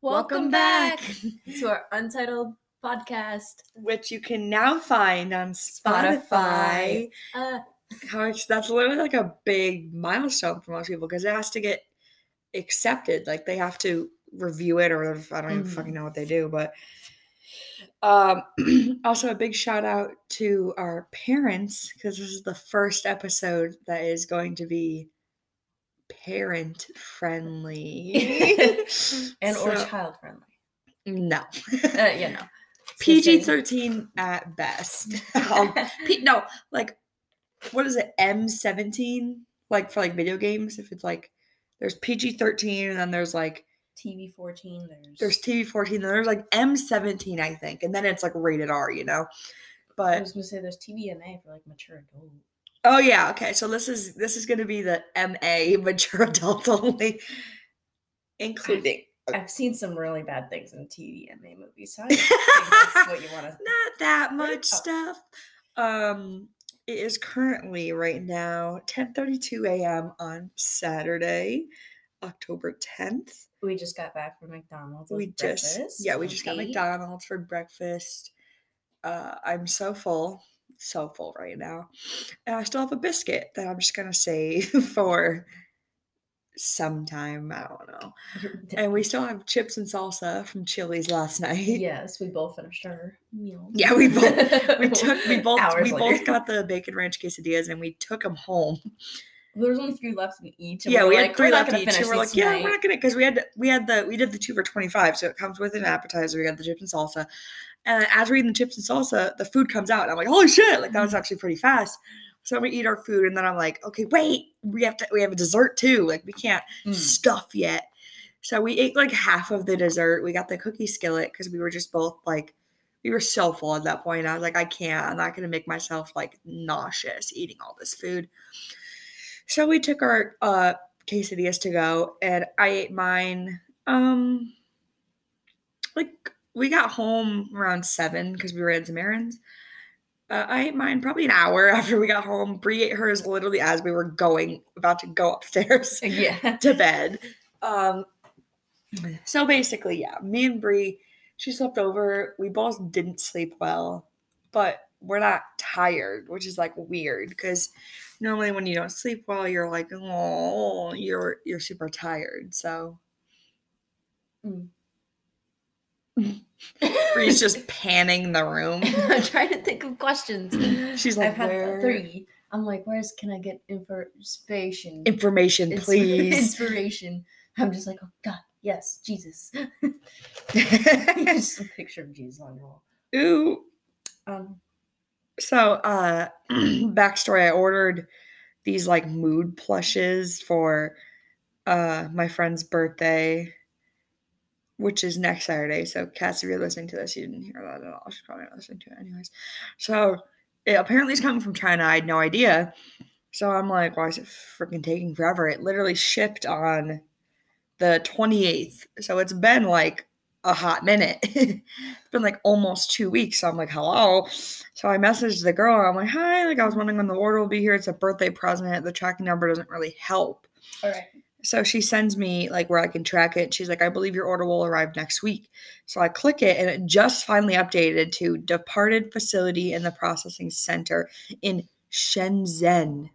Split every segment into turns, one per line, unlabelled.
Welcome back to our untitled podcast.
which you can now find on Spotify.
Spotify. Uh,
Which that's literally like a big milestone for most people because it has to get accepted. Like they have to review it, or I don't even
Mhm.
fucking know what they do. But um, also a big shout out to our parents because this is the first episode that is going to be parent friendly
and or child friendly.
no.
Uh, yeah, no.
PG thirteen at best. Um, P- no, like what is it? M seventeen, like for like video games. If it's like there's PG thirteen, and then there's like
TV 14, there's.
there's TV fourteen, then there's like M seventeen, I think, and then it's like rated R, you know. But I
was going to say there's TVMA for like mature adult.
Oh yeah, okay. So this is this is gonna be the MA mature adult only, including
I've seen some really bad things in TVMA movies, so I don't think that's what you want to.
not that much
Oh.
stuff. Um, it is currently right now 10:32 a.m. on Saturday, October 10th.
We just got back from McDonald's.
We just
breakfast.
yeah, we just got McDonald's for breakfast. Uh, I'm so full, so full right now, and I still have a biscuit that I'm just gonna save for sometime. I don't know. And we still have chips and salsa from Chili's last night.
yes, we both finished our meals.
Yeah, we both we took we both
Hours
we
later.
both got the bacon ranch quesadillas and we took them home.
There was only three left in each.
yeah, we
like,
had three left each. And we're like, yeah,
tonight."
we're not gonna because we had we had the we did the two for twenty five, so it comes with an appetizer. We got the chips and salsa, and as we're eating the chips and salsa, the food comes out, and I'm like, holy shit! Like that
Mm-hmm.
was actually pretty fast. So we eat our food, and then I'm like, okay, wait, we have to we have a dessert too. Like we can't
Mm.
stuff yet. So we ate like half of the dessert. We got the cookie skillet because we were just both like, we were so full at that point. I was like, I can't. I'm not gonna make myself like nauseous eating all this food. So we took our uh quesadillas to go, and I ate mine. Um, like we got home around seven because we ran some errands. Uh, I ate mine probably an hour after we got home. Brie ate hers literally as we were going about to go upstairs
Yeah.
to bed. Um, so basically, yeah, me and Brie, she slept over. We both didn't sleep well, but we're not tired, which is like weird because normally when you don't sleep well, you're like, oh, you're you're super tired. So
Mm.
Brie's just panning the room.
I'm trying to think of questions.
She's like,
I've had three. I'm like, where's can I get information?
Information, please.
Inspiration. I'm just like, oh God, yes, Jesus. just a picture of Jesus on the wall.
Ooh.
Um,
So, uh, backstory I ordered these like mood plushes for uh my friend's birthday, which is next Saturday. So, Cass, if you're listening to this, you didn't hear that at all. She's probably not listening to it anyways. So, it apparently is coming from China. I had no idea. So, I'm like, why is it freaking taking forever? It literally shipped on the 28th. So, it's been like a hot minute. it's been like almost two weeks. So, I'm like, hello. So I messaged the girl. I'm like, hi, like I was wondering when the order will be here. It's a birthday present. The tracking number doesn't really help.
all right.
So she sends me like where I can track it. She's like, I believe your order will arrive next week. So I click it and it just finally updated to departed facility in the processing center in Shenzhen.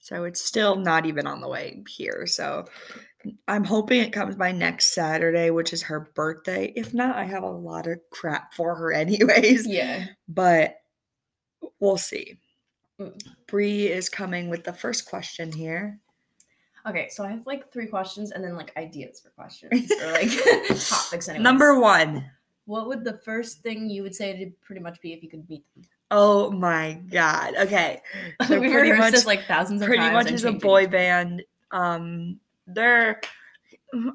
So it's still not even on the way here. So I'm hoping it comes by next Saturday, which is her birthday. If not, I have a lot of crap for her anyways
Yeah.
but we'll see.
Mm.
Bree is coming with the first question here.
Okay, so I have like three questions and then like ideas for questions or like topics. Anyways.
Number one.
What would the first thing you would say to pretty much be if you could meet them?
Oh my god. Okay. So
We've
pretty
rehearsed this
much-
like thousands of
Pretty much is a boy band. Um they're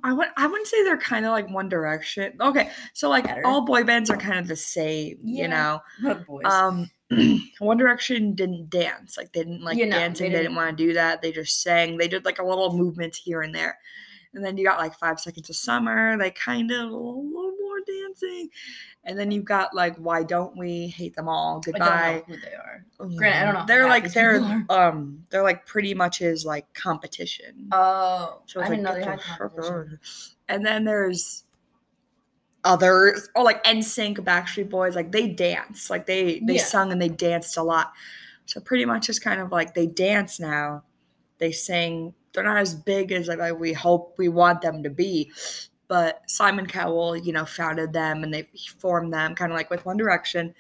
I would I wouldn't say they're kind of like One Direction. Okay, so like
Better.
all boy bands are kind of the same,
Yeah.
you know.
What boys?
Um, One Direction didn't dance. Like they didn't like
You know,
dancing.
they
They didn't want to do that. They just sang. They did like a little movements here and there. And then you got like Five Seconds of Summer. They kind of a little more dancing. And then you've got like Why Don't We Hate Them All?
I
Goodbye.
don't know who they are. Granted, I don't know
They're like they're um they're like pretty much his like competition.
Oh,
So
I didn't know they had competition.
And then there's others or like NSYNC, Backstreet Boys, like they dance, like they they
Yeah.
sung and they danced a lot. So pretty much it's kind of like they dance now. They sing. They're not as big as like we hope we want them to be. But Simon Cowell, you know, founded them and they formed them kind of like with One Direction.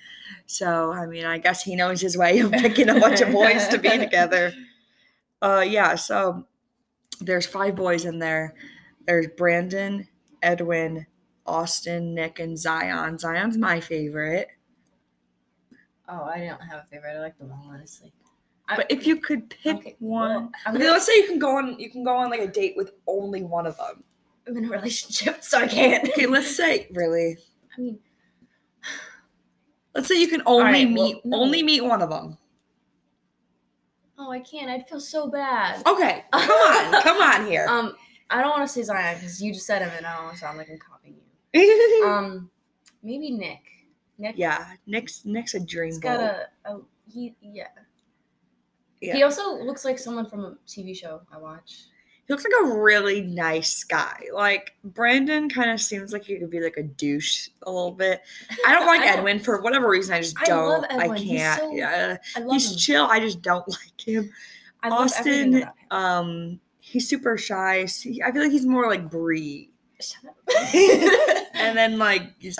So I mean, I guess he knows his way of picking a bunch of boys to be together. Uh yeah, so there's five boys in there. There's Brandon, Edwin, Austin, Nick, and Zion. Zion's my favorite.
Oh, I don't have a favorite. I like them all, honestly. I-
But if you could pick
Okay,
one,
well,
okay,
gonna-
let's say you can go on you can go on like a date with only one of them.
I'm in a relationship, so I can't.
Okay, let's say really.
I mean,
Let's say you can only
right, well,
meet
no.
only meet one of them.
oh, I can't. I'd feel so bad.
Okay, come on, come on here.
Um, I don't want to say Zion because you just said him, and I don't want to sound like I'm copying you. Um, maybe Nick. Nick.
yeah, Nick's Nick's a dream.
He's got a, a he. Yeah.
Yeah.
He also looks like someone from a TV show I watch.
He looks like a really nice guy. Like Brandon kind of seems like he could be like a douche a little bit. I don't like Edwin for whatever reason. I just
I
don't.
love
I.
He's
can't.
so-
yeah,
I love
he's
him.
chill. I just don't like him.
I
Austin,
him.
um, he's super shy. He- I feel like he's more like Bree.
Shut up.
And then like just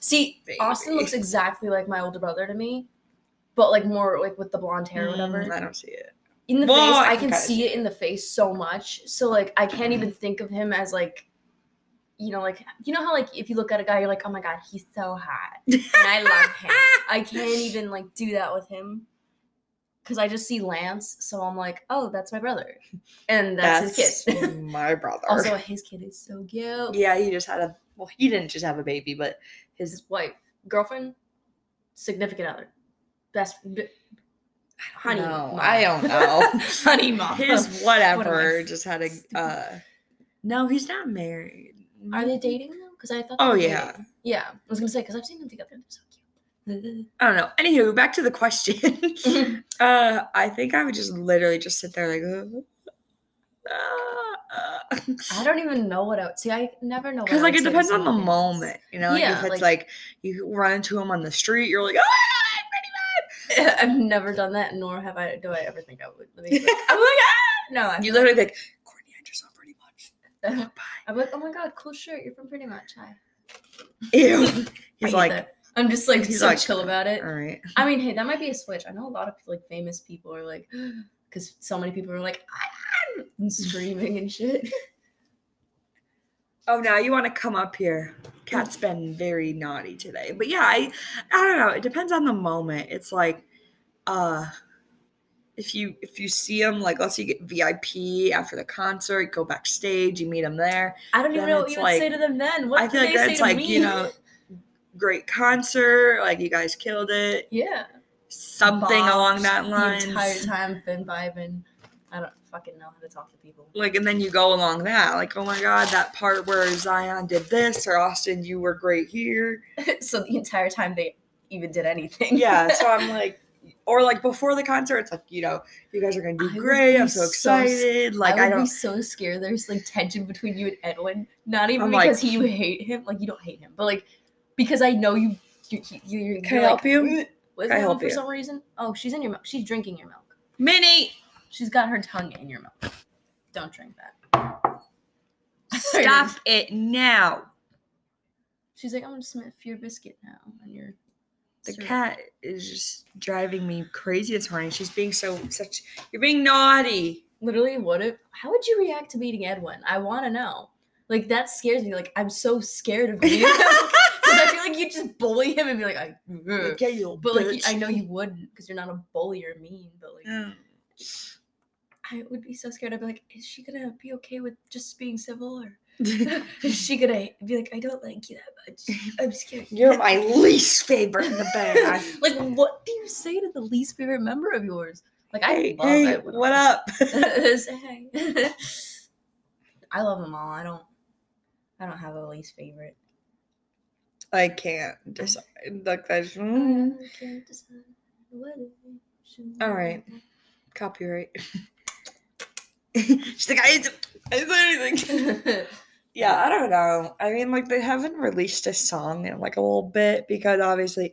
See,
baby.
Austin looks exactly like my older brother to me, but like more like with the blonde hair or
mm,
whatever.
I don't see it.
In the face,
I can
see it in the face so much. So like I can't even mm-hmm. think of him as like you know, like you know how like if you look at a guy, you're like, oh my god, he's so hot, and I love him. I can't even like do that with him because I just see Lance, so I'm like, oh, that's my brother, and that's, his kid.
my brother.
also, his kid is so cute.
yeah, he just had a. Well, he didn't just have a baby, but his
His wife, girlfriend, significant other, best, honey.
No,
mom.
I don't know.
honey mom.
his
What
whatever just had a. uh No, he's not married.
Are they dating though? Because I thought.
Oh, yeah.
dating. Yeah, I was gonna say because I've seen them together. They're so cute.
I don't know. Anywho, back to the question. uh, I think I would just literally just sit there like, uh, uh,
I don't even know what I would see. I never know.
because like it depends on the moment, you know. Like
Yeah,
if it's
like-
like, you run into him on the street, you're like, ah, pretty
I've never done that, nor have I. Do I ever think I would? Let me I'm like, ah! No, I'm.
You literally like, Courtney, saw pretty much. Bye.
I'm like, oh my god, cool shirt. You're from Pretty Much. Hi.
Ew. He's like,
that. I'm just like
he's
so
like,
chill about it.
all right.
I mean, hey, that might be a switch. I know a lot of like famous people are like, because so many people are like, "Ah," and screaming and shit.
Oh, now you want to come up here. Cat's been very naughty today. But yeah, I I don't know. It depends on the moment. It's like uh if you if you see him like let's say you get VIP after the concert, go backstage, you meet him there.
I don't even know what you would say to them then. What
I feel like that's like, you know, great concert, like you guys killed it.
yeah,
Something along that line.
The entire time, been vibing. Fucking know how to talk to people.
Like and then you go along that, like, oh my god, that part where Zion did this or Austin, you were great here.
so the entire time they even did anything.
yeah so i'm like or like before the concert it's like you know you guys are gonna do
I
great i'm so
so
excited like
I would
i,
be
don't
so scared. There's like tension between you and Edwin. Not even
I'm like-
because you hate him, like you don't hate him, but like because I know you. you, you you're,
Can I
you're
help
like,
you?
With
I
him
help
for
you?
some reason. Oh, she's in your milk. She's drinking your milk.
minnie
She's got her tongue in your mouth. Don't drink that.
stop it now
She's like, I'm gonna sniff your biscuit now, and your
the
syrup."
cat is just driving me crazy this morning she's being so such you're being naughty
Literally, what if? How would you react to meeting Edwin? I want to know. Like that scares me. Like I'm so scared of you because I feel like you just bully him and be like, I.
like, you little
But like. I know you wouldn't because you're not a bully or mean. But like. I would be so scared. I'd be like, is she gonna be okay with just being civil, or is she gonna be like, I don't like you that much. I'm scared.
you're my least favorite in the band
like, what do you say to the least favorite member of yours? Like, I
hey,
love
hey what up
hey. I love them all. I don't. I don't have a least favorite.
i can't decide like that's mm,
I can't decide what
All right. copyright she's like i didn't I didn't say anything yeah, I don't know. I mean, like they haven't released a song in like a little bit because obviously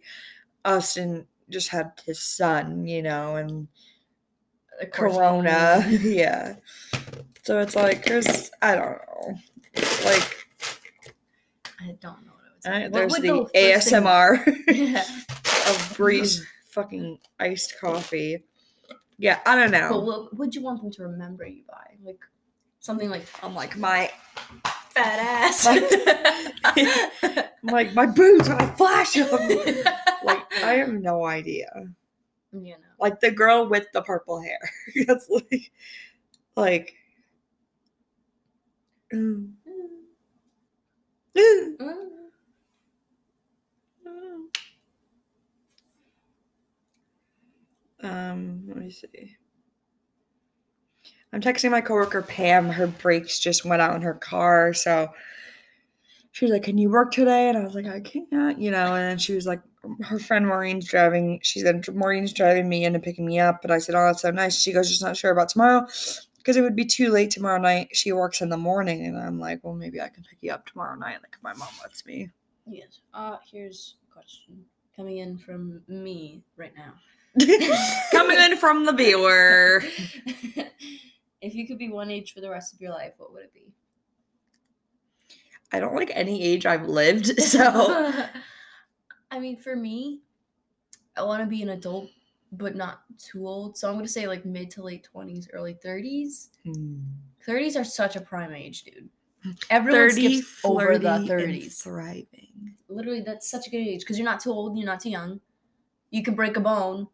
Austin just had his son, you know, and Corona. yeah. So it's like there's I don't know. Like
I don't know what I would
I-
say. What
there's the
thing-
ASMR
Yeah.
of Breeze mm-hmm. fucking iced coffee. Yeah, I don't
But
know.
what would you want them to remember you by? Like something like
I'm like my
fat ass.
Like my boobs when I flash them. like I have no idea.
you know.
like the girl with the purple hair. That's like, like, mm, Mm.
mm.
Um, let me see. I'm texting my coworker Pam. Her brakes just went out in her car, so she was like, "Can you work today?" And I was like, "I can't," you know. And she was like, "Her friend Maureen's driving. She said Maureen's driving me in and picking me up." And I said, "Oh, that's so nice." She goes, "Just not sure about tomorrow." Because it would be too late tomorrow night. She works in the morning, and I'm like, well, maybe I can pick you up tomorrow night, like if my mom lets me.
Yes. Uh here's a question coming in from me right now.
Coming in from the viewer.
if you could be one age for the rest of your life, what would it be?
I don't like any age I've lived, so
I mean, for me, I want to be an adult, but not too old. So I'm going to say like mid to late 20s, early 30s.
Hmm.
30s are such a prime age, dude. Everyone
30,
skips over the 30s.
thriving.
Literally, that's such a good age because you're not too old, you're not too young. You can break a bone,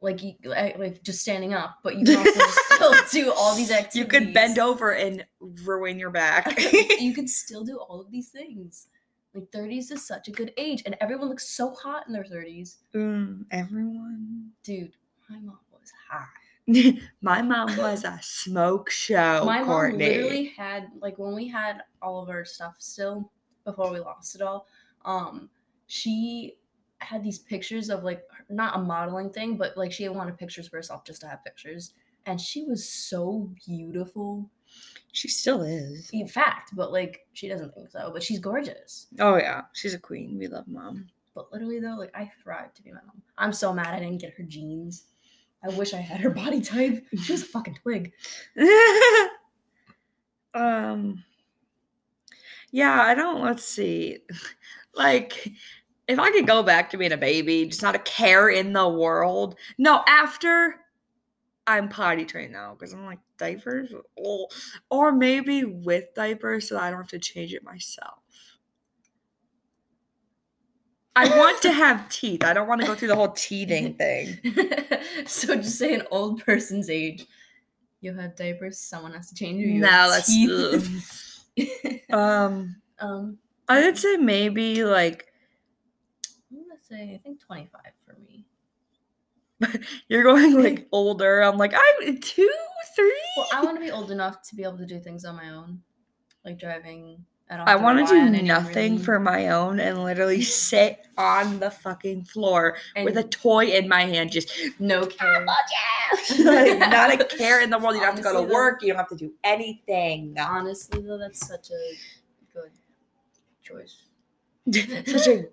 like you like just standing up, but you can also still do all these activities.
You could bend over and ruin your back.
you could still do all of these things. Like 30s is such a good age, and everyone looks so hot in their 30s.
Mm, everyone.
Dude, my mom was hot.
My mom was a smoke show,
my mom literally had like when we had all of our stuff still before we lost it all. Um, she had these pictures of like not a modeling thing, but like she wanted pictures for herself just to have pictures, and she was so beautiful.
She still is.
In fact, but like she doesn't think so, but she's gorgeous.
Oh yeah, she's a queen. We love mom.
But literally though, like I thrive to be my mom. I'm so mad I didn't get her genes. I wish I had her body type. She was a fucking twig.
um. Yeah, I don't. Let's see. Like, if I could go back to being a baby, just not a care in the world. No, after I'm potty trained now because I'm like diapers, oh, or maybe with diapers so I don't have to change it myself. I want to have teeth. I don't want to go through the whole teething thing.
so just say an old person's age. You'll have diapers. Someone has to change you. you
No, that's um.
um,
I would say maybe like
say I think 25 for me.
you're going like older. I'm like I'm two, three.
Well, I want to be old enough to be able to do things on my own, like driving. I.
I want to do nothing
really.
for my own and literally sit on the fucking floor with a toy in my hand, just
no care.
like, not a care in the world. You don't have to go
Honestly,
to
though-
work. You don't have to do anything.
Honestly, though, that's such a good choice.
Such a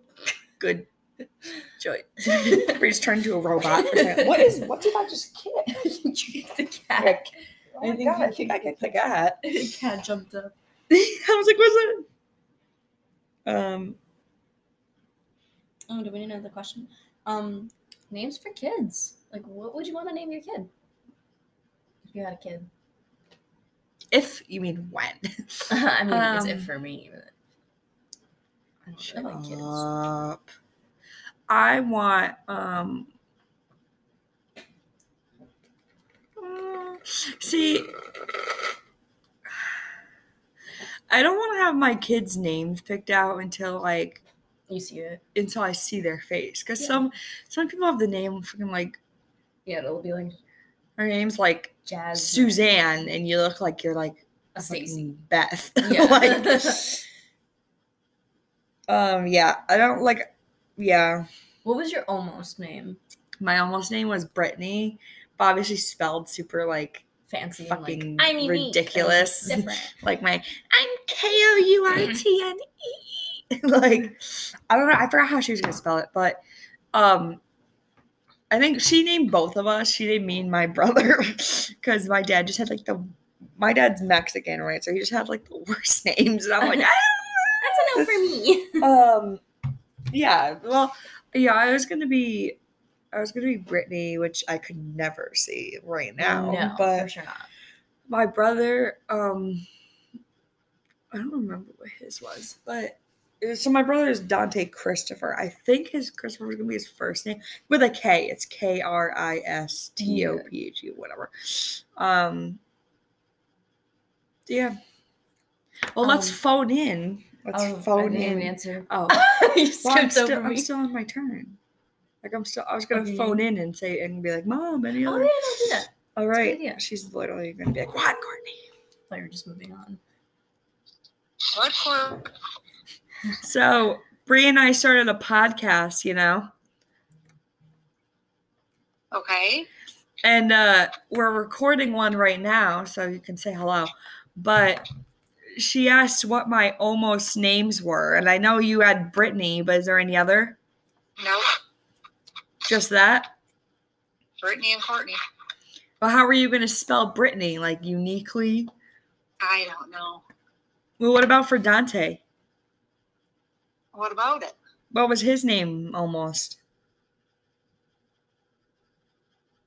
good choice. We turned into a robot. For a second. what is? What did I just kick?
the cat.
Like, oh
I
my
think
God,
you
I think I kicked the cat.
the cat jumped up.
I was like, what's that? Um,
Oh, do we need another question? Um, names for kids. Like, what would you want to name your kid? If you had a kid.
if you mean when.
I mean, it's
Um,
it for me. But I don't
Shut
really like kids.
I want um mm, see I don't want to have my kids' names picked out until like
You see it?
until I see their face. Cause
Yeah.
some some people have the name freaking like
Yeah, it'll be like
her name's like
Jazz.
Suzanne and you look like you're like fucking Beth.
Yeah.
like um yeah, I don't like yeah.
what was your almost name?
My almost name was Brittany, but obviously spelled super like
fancy
fucking
and like I'm
ridiculous. like my I'm K O U I T N E. Like I don't know. I forgot how she was gonna spell it, but um, I think she named both of us. She named me and my brother because my dad just had like the. My dad's Mexican, right? So he just had like the worst names, and I'm like,
That's a no for me.
um, yeah. Well, yeah. I was gonna be. I was gonna be Brittany, which I could never see right now.
no,
but
for sure not.
my brother um i don't remember what his was but was, so my brother is dante christopher i think his christopher is gonna be his first name with a k it's k-r-i-s-t-o-p-h-e whatever um yeah well let's
Um,
phone in let's
Oh, I
phone
didn't
in
answer.
oh
you
well, I'm,
skipped
still,
over
I'm still on my turn like i'm still i was gonna
Okay.
phone in and say and be like mom any
Oh
other
yeah, don't do that.
all
a good
right
idea.
she's literally gonna be like what courtney
thought you were just moving on.
What for?
So Bree and I started a podcast, you know,
Okay.
and uh, we're recording one right now, so you can say hello. But she asked what my almost names were, and I know you had Brittany, but is there any other?
No.
Just that?
Brittany and Courtney.
Well, how are you going to spell Brittany? Like uniquely?
I don't know.
Well, what about for Dante?
What about it?
What was his name almost?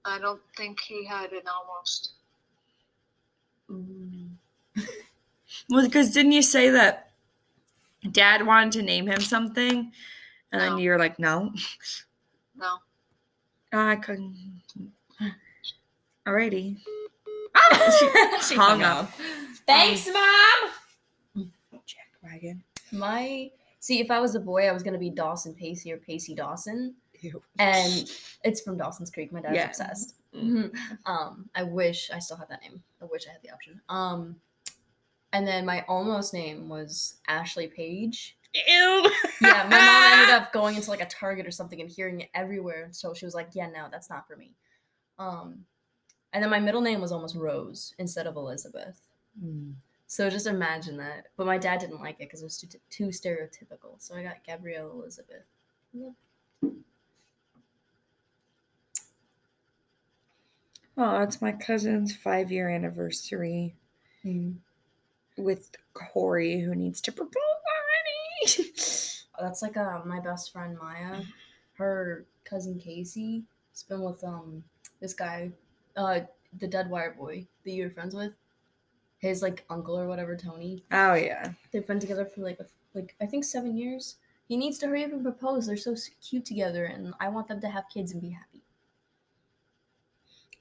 I don't think he had an almost. Mm.
Well, because didn't you say that dad wanted to name him something? And then you're like, no.
No.
I couldn't. Alrighty.
she
hung up.
Thanks, mom.
Jack wagon.
My see, if I was a boy, I was gonna be Dawson Pacey or Pacey Dawson,
Ew.
and it's from Dawson's Creek. My dad's
Yeah.
obsessed. Mhm. Um, I wish I still had that name. I wish I had the option. Um, and then my almost name was Ashley Page.
Ew.
Yeah, my mom ended up going into like a Target or something and hearing it everywhere. So she was like, "Yeah, no, that's not for me." Um, and then my middle name was almost Rose instead of Elizabeth.
Hmm.
So just imagine that. But my dad didn't like it because it was too, too stereotypical. So I got Gabrielle Elizabeth.
Oh, it's my cousin's five year anniversary with Corey, who needs to propose already.
That's like uh, my best friend Maya. Her cousin Casey has been with um this guy, uh the dead wire boy that you were friends with. His like uncle or whatever, Tony.
oh, yeah.
They've been together for like a, like I think seven years. He needs to hurry up and propose. They're so cute together, and I want them to have kids and be happy.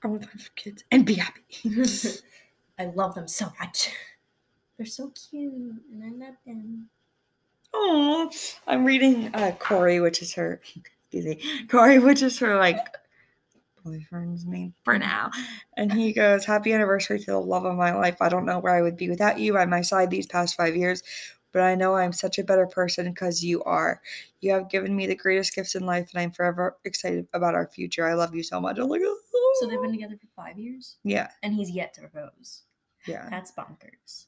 I want them to have kids and be happy.
I love them so much. They're so cute, and I love them.
Oh, I'm reading uh, Corey, which is her, excuse me, Corey, which is her like boyfriend's name for now. And he goes, Happy anniversary to the love of my life. I don't know where I would be without you by my side these past five years, but I know I'm such a better person because you are. You have given me the greatest gifts in life, and I'm forever excited about our future. I love you so much. I'm like, oh.
So they've been together for five years,
Yeah,
and he's yet to propose.
yeah.
That's bonkers.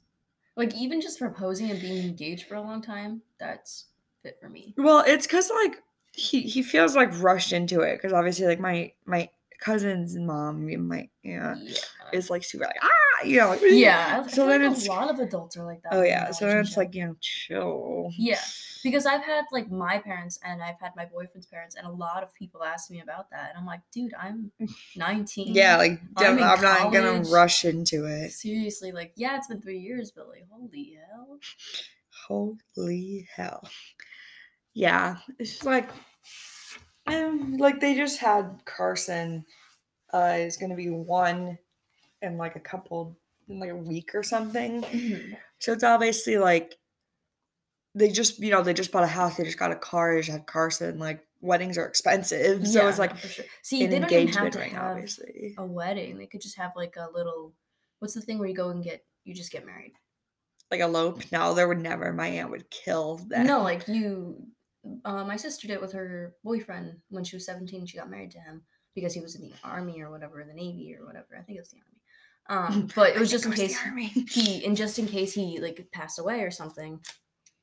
Like even just proposing and being engaged for a long time, that's fit for me.
Well, it's because like he he feels like rushed into it because obviously like my my cousin's mom, my yeah,
Yeah.
is like super like ah, you know. Like,
Yeah.
So then
like
it's-
a lot of adults are like that.
Oh yeah. So then it's like you know chill.
Yeah. Because I've had like my parents and I've had my boyfriend's parents, and a lot of people ask me about that. And I'm like, dude, I'm 19.
Yeah, like
I'm
I'm, not gonna rush into it.
Seriously, like, yeah, it's been three years, but like, holy hell.
Holy hell. Yeah, it's just like, um, like they just had Carson. Uh, is gonna be one in like a couple in like a week or something. So it's obviously like they just, you know, they just bought a house, they just got a car, they just had Carson. Like weddings are expensive, so it's like
for sure. See,
an
they don't even have to
ring,
have
obviously.
a wedding. They could just have like a little. What's the thing where you go and get you just get married?
Like elope. No, there would never. My aunt would kill that.
No, like you. Uh, my sister did with her boyfriend when she was seventeen. She got married to him because he was in the army or whatever, the navy or whatever. I think it was the army. Um, but it was
I
just in case he, and just in case he like passed away or something,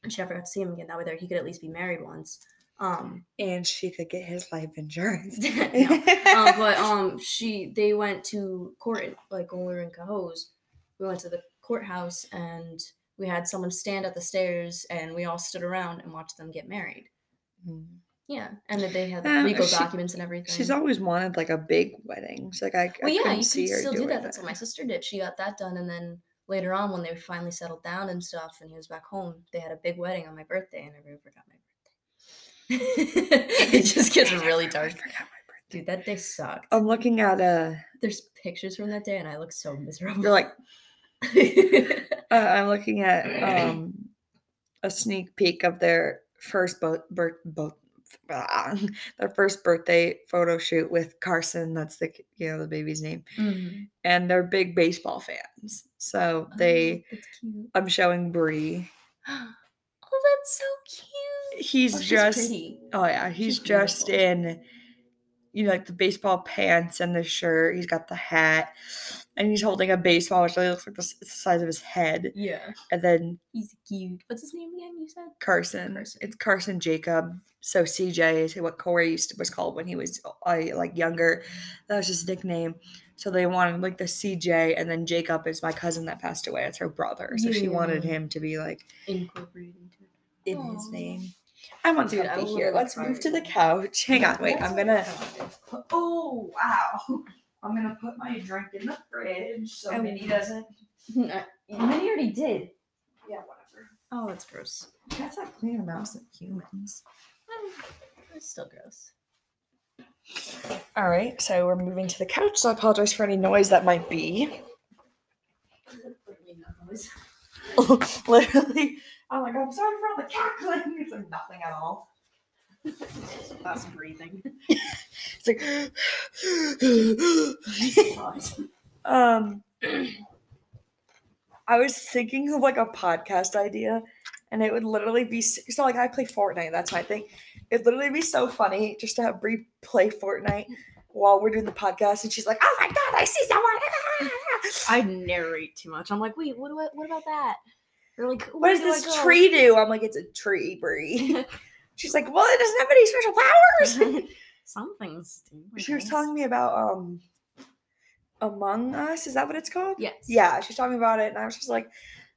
and she never got to see him again. That way, there he could at least be married once. Um,
and she could get his life insurance.
no. um, but um, she they went to court like when we were in Cahos. We went to the courthouse and we had someone stand at the stairs and we all stood around and watched them get married.
Mm.
Yeah, and that they had
Uh,
legal
she-
documents and everything.
She's always wanted like a big wedding. She's like I,
well,
I
yeah, you
her
still do that. That's what my sister did. She got that done, and then later on, when they finally settled down and stuff, and he was back home, they had a big wedding on my birthday, and I never forgot my birthday. it just gets really
I
dark,
forgot my birthday.
dude. That day sucked.
I'm looking at uh
There's pictures from that day, and I look so miserable.
you're like uh, I'm looking at um a sneak peek of their first boat birth boat their first birthday photo shoot with Carson. That's the you know the baby's name,
Mhm.
and they're big baseball fans. So they,
Oh.
I'm showing Bree.
Oh, that's so cute.
He's
Oh,
just oh yeah, he's
She's
just
beautiful.
in you know like the baseball pants and the shirt. He's got the hat, and he's holding a baseball, which really looks like the, s- the size of his head.
Yeah,
And then
he's cute. What's his name again? You said
Carson.
Carson.
It's Carson Jacob. So CJ is what Corey used to, was called when he was uh, like younger. That was his nickname. So they wanted like the CJ, and then Jacob is my cousin that passed away. It's her brother. So she wanted
Yeah.
him to be like
incorporated into it.
in his
Aw.
name. I want
Dude, I
comfy here.
literally
Let's move to the couch. Hang on, wait. I'm gonna. Oh wow! I'm gonna put my drink in the fridge so
Oh.
Minnie doesn't.
Uh, Minnie already did.
Yeah, whatever.
Oh, that's gross.
Cats have cleaner mouths than humans.
It's still gross.
All right, so we're moving to the couch. So I apologize for any noise that might be. Literally, I'm like, I'm sorry for all the cackling. It's like nothing at all.
That's breathing.
It's like, um, I was thinking of like a podcast idea, and it would literally be s- so like I play Fortnite. That's my thing. It'd literally be so funny just to have Brie play Fortnite while we're doing the podcast, and she's like, "Oh my god, I see someone!"
I narrate too much. I'm like, wait, what do I, what about that? Or like,
what does
do
this tree do? I'm like, it's a tree, Brie. She's like, well, it doesn't have any special powers.
Some things do.
She was telling me about um Among Us. Is that what it's called?
Yes.
Yeah, she was talking about it, and I was just like,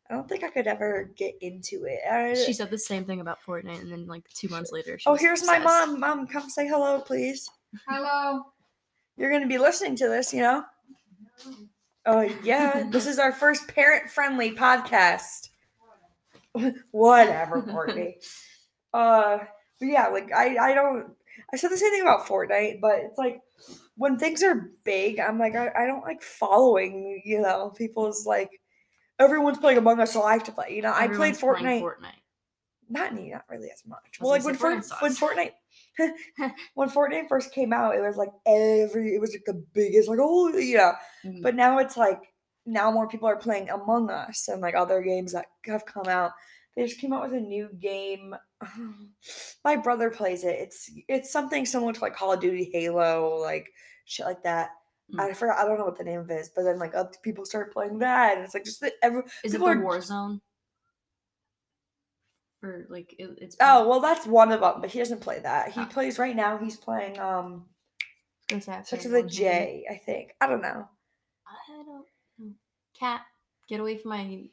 I don't think I could ever get into it. I-
She said the same thing about Fortnite, and then like two months later, she
oh,
was
here's my mom. Mom, come say hello, please.
Hello.
You're gonna be listening to this, you know. Oh yeah, this is our first parent-friendly podcast. Whatever, Courtney. uh, but yeah, like I, I don't. I said the same thing about Fortnite, but it's like when things are big, I'm like, I, I don't like following. You know, people's like everyone's playing Among Us, so I have to play. You know, I played Fortnite.
Fortnite.
Not neat, not really as much. Well, like when For- when
Fortnite
when Fortnite first came out, it was like every, it was like the biggest, like oh yeah.
Mhm.
But now it's like now more people are playing Among Us and like other games that have come out. They just came out with a new game. My brother plays it. It's it's something similar to like Call of Duty, Halo, like shit like that.
Mm.
I forgot. I don't know what the name of it is, but then like other people start playing that, and it's like just that every.
Is it the
are-
Warzone? Or like it, it's
Oh well, that's one of them, but he doesn't play that. He
Oh.
plays right now. He's playing um
I've
starts with a J, I think. I don't know.
I don't know. Cat, get away from my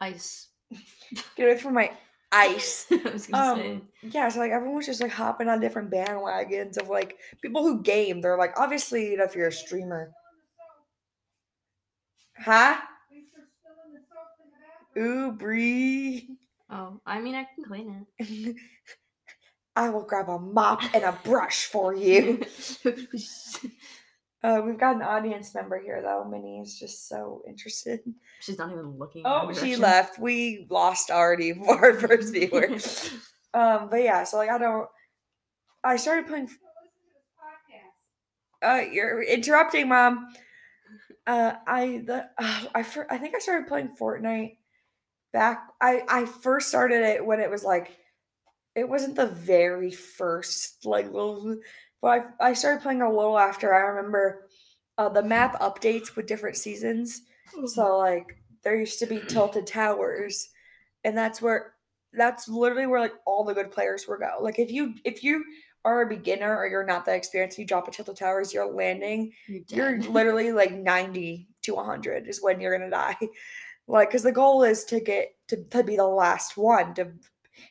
ice.
Get away from my ice.
I was gonna say.
Um, yeah, so like everyone's just like hopping on different bandwagons of like people who game. They're like, obviously, you know, if you're a streamer, huh? Ooh, Bree.
Oh, I mean, I can clean it.
I will grab a mop and a brush for you. Uh, we've got an audience member here though. Minnie is just so interested.
She's not even looking.
Oh, she left. We lost already for our first viewer. um, but yeah, so like I don't. I started playing. Uh, you're interrupting, mom. Uh, I the uh, I fir- I think I started playing Fortnite back. I I first started it when it was like, it wasn't the very first like little, but I I started playing a little after. I remember uh, the map updates with different seasons. So like there used to be tilted towers, and that's where that's literally where like all the good players will go. Like if you if you are a beginner or you're not that experienced, you drop a tilted towers, you're landing. You're
dead.
literally like ninety to hundred is when you're gonna die. Like because the goal is to get to, to be the last one to,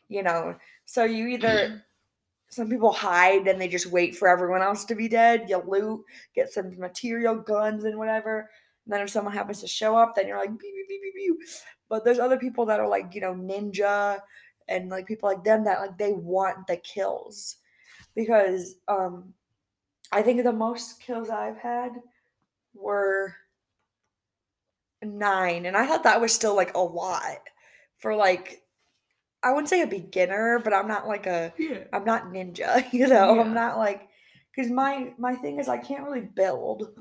you know. So you either some people hide and they just wait for everyone else to be dead. You loot, get some material, guns, and whatever. And then if someone happens to show up, then you're like, pew, pew, pew, pew, pew. but there's other people that are like, you know, ninja and like people like them that like they want the kills because um I think the most kills I've had were nine, and I thought that was still like a lot for like I wouldn't say a beginner, but I'm not like a
Yeah.
I'm not ninja, you know.
Yeah.
I'm not like because my my thing is I can't really build.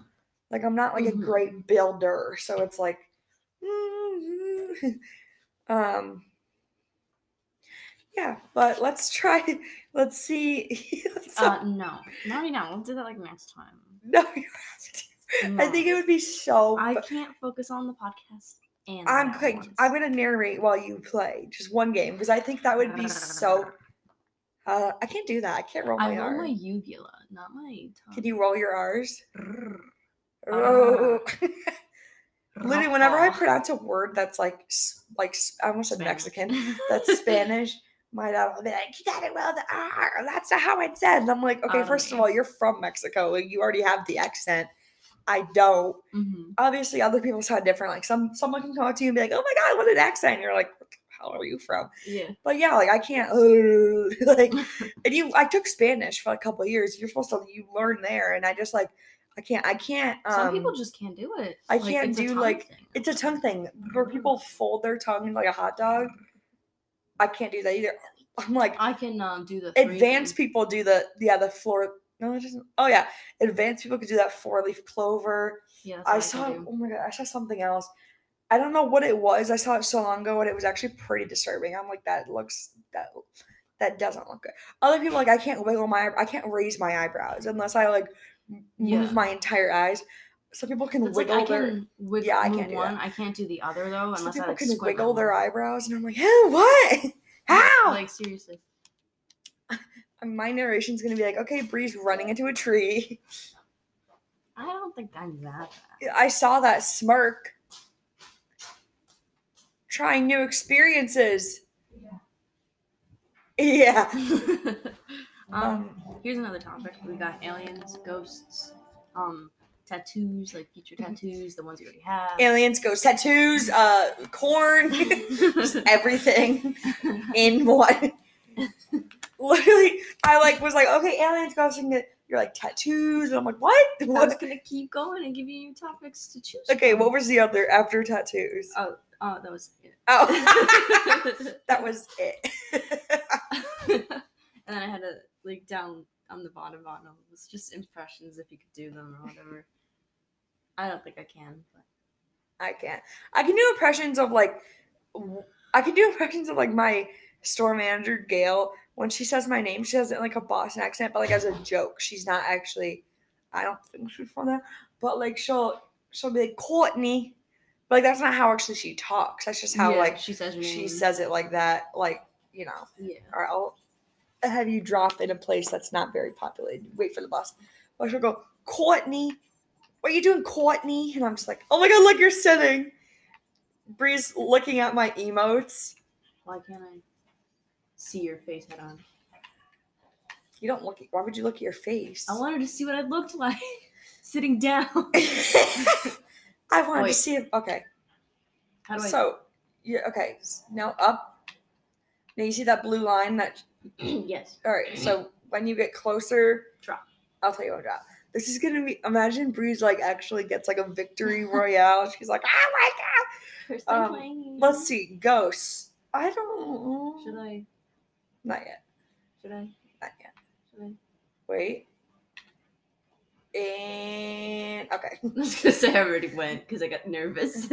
Like I'm not like
Mhm.
a great builder, so it's like um yeah, but let's try let's see let's
Uh, no, not right now. We'll do that like next time.
no you have to. I think it would be so
I can't focus on the podcast and.
I'm quick. I'm gonna narrate while you play just one game because I think that would be so. Uh, I can't do that. I can't roll my I
roll
R.
my uvula, not my tongue.
Can you roll your R's? Oh. Literally, whenever I pronounce a word that's like like I almost said
Spanish.
Mexican, that's Spanish. My dad will be like, "You gotta roll the R." That's not how it's said. And I'm like, "Okay,
Um,
first of all, you're from Mexico. Like, you already have the accent. I don't.
Mhm.
Obviously, other people sound different. Like some someone can talk to you and be like, "Oh my god, what an accent!" And you're like, "How are you from?"
Yeah.
But yeah, like I can't like and you I took Spanish for a couple of years. You're supposed to you learn there and I just like I can't I can't um
Some people just can't do it.
I
Like,
can't do, like-
thing.
it's a tongue thing where people fold their tongue like a hot dog. I can't do that either. I'm like
I can um, do the
advanced
thing.
people do the yeah, the floor no it doesn't oh yeah. Advanced people could do that four leaf clover.
Yeah,
I saw
do.
oh my god, I saw something else. I don't know what it was. I saw it so long ago and it was actually pretty disturbing. I'm like, that looks that that doesn't look good. Other people like I can't wiggle my I can't raise my eyebrows unless I like move
Yeah.
my entire eyes. Some people can
It's like
wiggle
I
their
can wig-
Yeah, I can't do
one.
that.
I can't do the other though,
some
unless I
people
like
can wiggle their eyebrows and I'm like, "Huh, what? How?"
Like seriously.
My narration's gonna be like, okay, Bree's running into a tree.
I don't think I'm that bad.
I saw that smirk. Trying new experiences. Yeah.
um, here's another topic. We got aliens, ghosts, um, tattoos, like future tattoos, the ones you already have.
aliens, ghost tattoos, uh, corn, just everything in one. Literally, I like was like, okay, aliens, ghosts, and the- you're like tattoos, and I'm like, what?
I was gonna keep going and give you new topics to choose.
Okay,
from.
what was the other after tattoos?
Oh, oh, that was it.
Oh, that was it.
and then I had to like down on the bottom bottom. It was just impressions if you could do them or whatever. I don't think I can, but
I can't. I can do impressions of like, I can do impressions of like my store manager Gail when she says my name. She does it in like a Boston accent, but like as a joke. She's not actually. I don't think she's from there, but like she'll she'll be like Courtney, but like that's not how actually she talks. That's just how
Yeah,
like
she says
she says it like that. Like you know.
yeah.
Or I'll have you drop in a place that's not very populated. Wait for the bus. Or she'll go, Courtney, what are you doing, Courtney? And I'm just like, oh my god, look, you're sitting. Bree's looking at my emotes.
Why can't I see your face head on?
You don't look why would you look at your face?
I wanted to see what I looked like sitting down.
I wanted to see if, okay.
How do I?
So, you okay, now up. Now you see that blue line that,
yes.
all right, so when you get closer,
Drop.
I'll tell you what drop. This is gonna be, imagine Breeze like actually gets like a victory royale. She's like, oh my god.
First time
Um,
playing.
Let's see, ghosts. I don't.
Should I?
Not yet.
Should I?
Not yet.
Should I?
Wait. And okay.
I was gonna say I already went because I got nervous.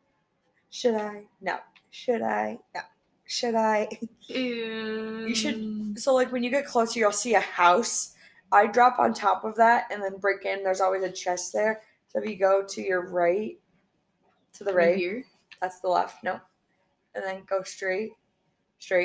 Should I? No. Should I? No. Should I?
Um, you
should- So like when you get closer, you'll see a house I drop on top of that and then break in. There's always a chest there. So if you go to your right, to the right,
here.
that's the left. No, and then go straight, straight.